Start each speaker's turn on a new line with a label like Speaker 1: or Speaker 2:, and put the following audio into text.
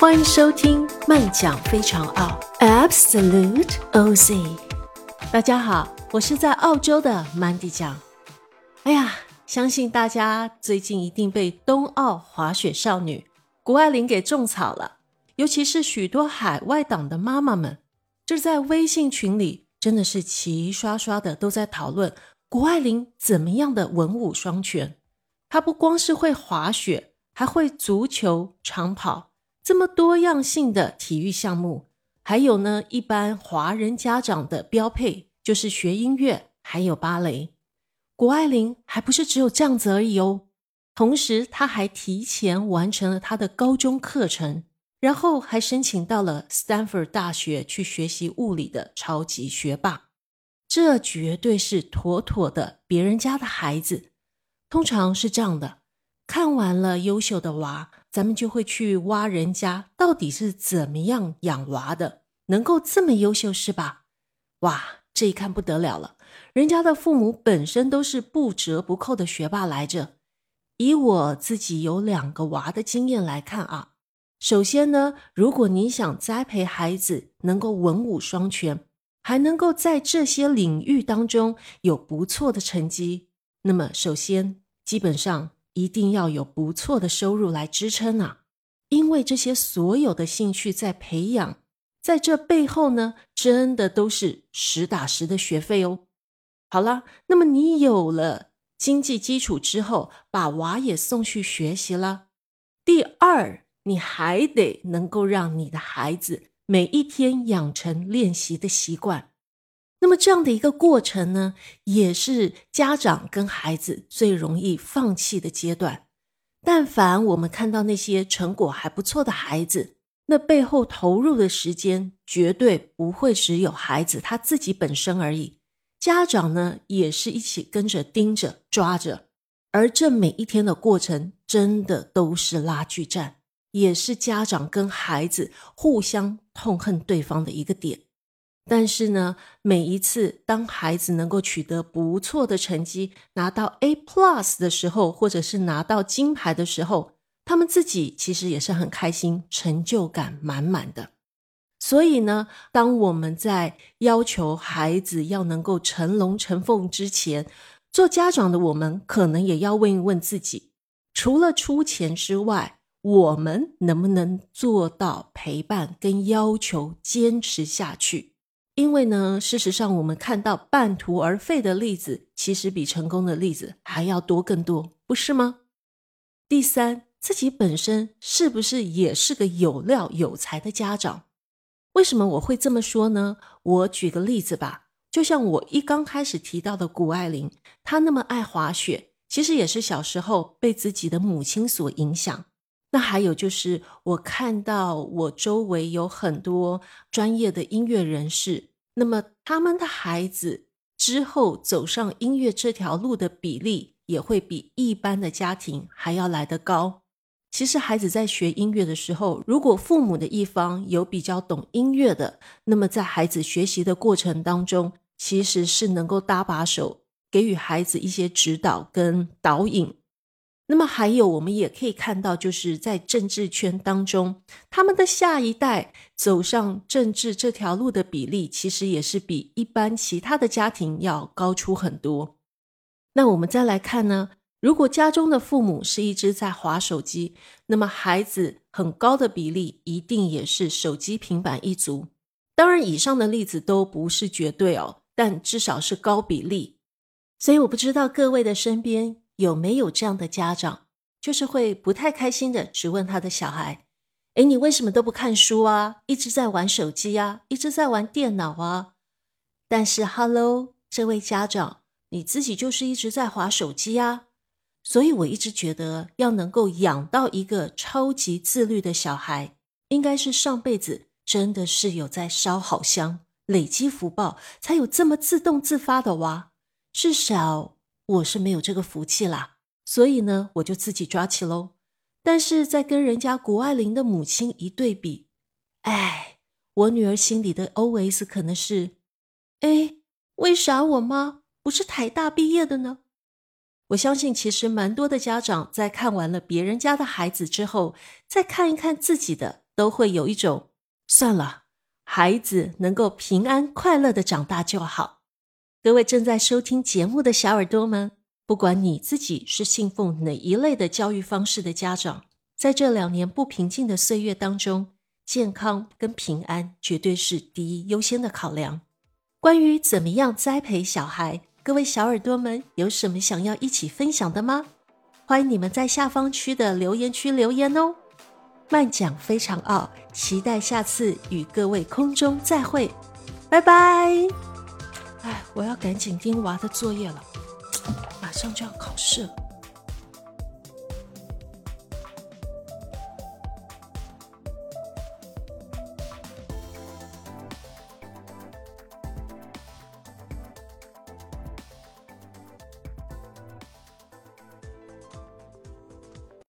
Speaker 1: 欢迎收听《慢讲非常澳》，Absolute Oz。大家好，我是在澳洲的 Mandy 酱。哎呀，相信大家最近一定被冬奥滑雪少女谷爱凌给种草了，尤其是许多海外党的妈妈们，这在微信群里真的是齐刷刷的都在讨论谷爱凌怎么样的文武双全。她不光是会滑雪，还会足球、长跑，这么多样性的体育项目。还有呢，一般华人家长的标配就是学音乐，还有芭蕾。谷爱凌还不是只有这样子而已哦，同时她还提前完成了她的高中课程，然后还申请到了 Stanford 大学去学习物理的超级学霸。这绝对是妥妥的别人家的孩子。通常是这样的，看完了优秀的娃，咱们就会去挖人家到底是怎么样养娃的，能够这么优秀是吧？哇，这一看不得了了，人家的父母本身都是不折不扣的学霸来着。以我自己有两个娃的经验来看啊，首先呢，如果你想栽培孩子能够文武双全，还能够在这些领域当中有不错的成绩。那么，首先，基本上一定要有不错的收入来支撑啊，因为这些所有的兴趣在培养，在这背后呢，真的都是实打实的学费哦。好了，那么你有了经济基础之后，把娃也送去学习了。第二，你还得能够让你的孩子每一天养成练习的习惯。那么这样的一个过程呢，也是家长跟孩子最容易放弃的阶段。但凡我们看到那些成果还不错的孩子，那背后投入的时间绝对不会只有孩子他自己本身而已，家长呢也是一起跟着盯着抓着。而这每一天的过程，真的都是拉锯战，也是家长跟孩子互相痛恨对方的一个点。但是呢，每一次当孩子能够取得不错的成绩，拿到 A plus 的时候，或者是拿到金牌的时候，他们自己其实也是很开心，成就感满满的。所以呢，当我们在要求孩子要能够成龙成凤之前，做家长的我们可能也要问一问自己：除了出钱之外，我们能不能做到陪伴跟要求坚持下去？因为呢，事实上，我们看到半途而废的例子，其实比成功的例子还要多更多，不是吗？第三，自己本身是不是也是个有料有才的家长？为什么我会这么说呢？我举个例子吧，就像我一刚开始提到的谷爱凌，她那么爱滑雪，其实也是小时候被自己的母亲所影响。那还有就是，我看到我周围有很多专业的音乐人士。那么他们的孩子之后走上音乐这条路的比例也会比一般的家庭还要来得高。其实孩子在学音乐的时候，如果父母的一方有比较懂音乐的，那么在孩子学习的过程当中，其实是能够搭把手，给予孩子一些指导跟导引。那么还有，我们也可以看到，就是在政治圈当中，他们的下一代走上政治这条路的比例，其实也是比一般其他的家庭要高出很多。那我们再来看呢，如果家中的父母是一直在划手机，那么孩子很高的比例一定也是手机、平板一族。当然，以上的例子都不是绝对哦，但至少是高比例。所以，我不知道各位的身边。有没有这样的家长，就是会不太开心的，质问他的小孩：“诶，你为什么都不看书啊？一直在玩手机啊，一直在玩电脑啊？”但是，Hello，这位家长，你自己就是一直在划手机啊。所以，我一直觉得，要能够养到一个超级自律的小孩，应该是上辈子真的是有在烧好香，累积福报，才有这么自动自发的娃。至少。我是没有这个福气啦，所以呢，我就自己抓起喽。但是在跟人家谷爱凌的母亲一对比，哎，我女儿心里的 OS 可能是：哎，为啥我妈不是台大毕业的呢？我相信，其实蛮多的家长在看完了别人家的孩子之后，再看一看自己的，都会有一种算了，孩子能够平安快乐的长大就好。各位正在收听节目的小耳朵们，不管你自己是信奉哪一类的教育方式的家长，在这两年不平静的岁月当中，健康跟平安绝对是第一优先的考量。关于怎么样栽培小孩，各位小耳朵们有什么想要一起分享的吗？欢迎你们在下方区的留言区留言哦。慢讲非常傲，期待下次与各位空中再会，拜拜。哎，我要赶紧盯娃的作业了，马上就要考试了。